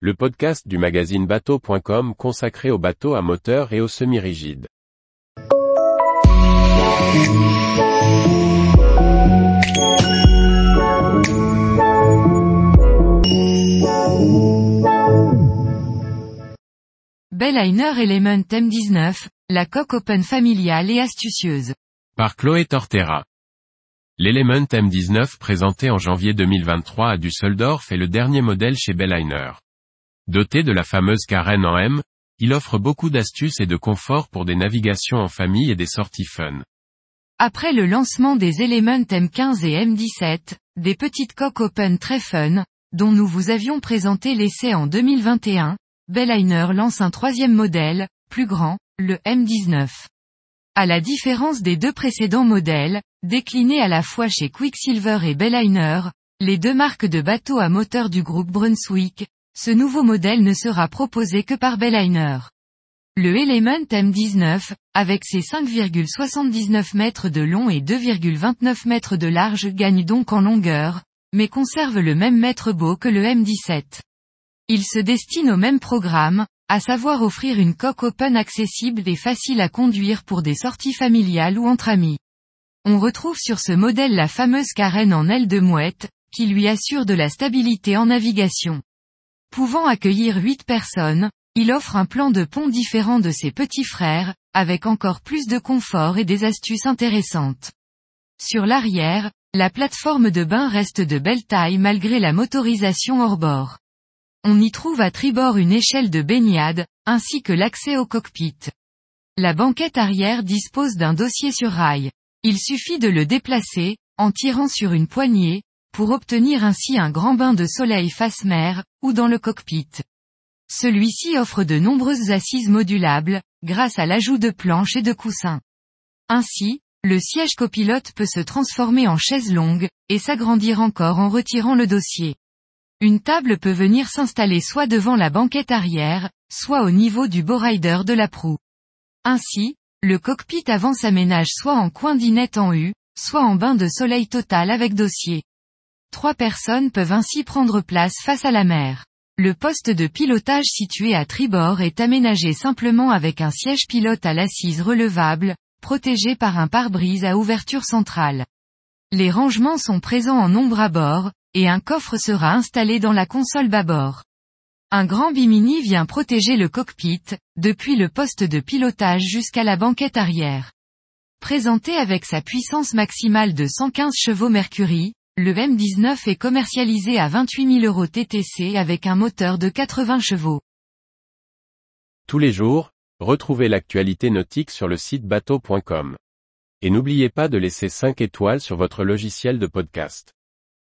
le podcast du magazine bateau.com consacré aux bateaux à moteur et aux semi-rigides. Belliner Element M19, la coque open familiale et astucieuse. Par Chloé Tortera. L'Element M19 présenté en janvier 2023 à Düsseldorf est le dernier modèle chez Belliner. Doté de la fameuse carène en M, il offre beaucoup d'astuces et de confort pour des navigations en famille et des sorties fun. Après le lancement des Element M15 et M17, des petites coques open très fun, dont nous vous avions présenté l'essai en 2021, Belliner lance un troisième modèle, plus grand, le M19. À la différence des deux précédents modèles, déclinés à la fois chez Quicksilver et Belliner, les deux marques de bateaux à moteur du groupe Brunswick, ce nouveau modèle ne sera proposé que par Belliner. Le Element M19, avec ses 5,79 mètres de long et 2,29 mètres de large gagne donc en longueur, mais conserve le même mètre beau que le M17. Il se destine au même programme, à savoir offrir une coque open accessible et facile à conduire pour des sorties familiales ou entre amis. On retrouve sur ce modèle la fameuse carène en aile de mouette, qui lui assure de la stabilité en navigation. Pouvant accueillir 8 personnes, il offre un plan de pont différent de ses petits frères, avec encore plus de confort et des astuces intéressantes. Sur l'arrière, la plateforme de bain reste de belle taille malgré la motorisation hors bord. On y trouve à tribord une échelle de baignade, ainsi que l'accès au cockpit. La banquette arrière dispose d'un dossier sur rail. Il suffit de le déplacer, en tirant sur une poignée, pour obtenir ainsi un grand bain de soleil face mer, ou dans le cockpit. Celui-ci offre de nombreuses assises modulables, grâce à l'ajout de planches et de coussins. Ainsi, le siège copilote peut se transformer en chaise longue, et s'agrandir encore en retirant le dossier. Une table peut venir s'installer soit devant la banquette arrière, soit au niveau du rider de la proue. Ainsi, le cockpit avant s'aménage soit en coin dinette en U, soit en bain de soleil total avec dossier. Trois personnes peuvent ainsi prendre place face à la mer. Le poste de pilotage situé à tribord est aménagé simplement avec un siège pilote à l'assise relevable, protégé par un pare-brise à ouverture centrale. Les rangements sont présents en nombre à bord, et un coffre sera installé dans la console bâbord. Un grand bimini vient protéger le cockpit, depuis le poste de pilotage jusqu'à la banquette arrière. Présenté avec sa puissance maximale de 115 chevaux Mercury, le M19 est commercialisé à 28 000 euros TTC avec un moteur de 80 chevaux. Tous les jours, retrouvez l'actualité nautique sur le site bateau.com. Et n'oubliez pas de laisser 5 étoiles sur votre logiciel de podcast.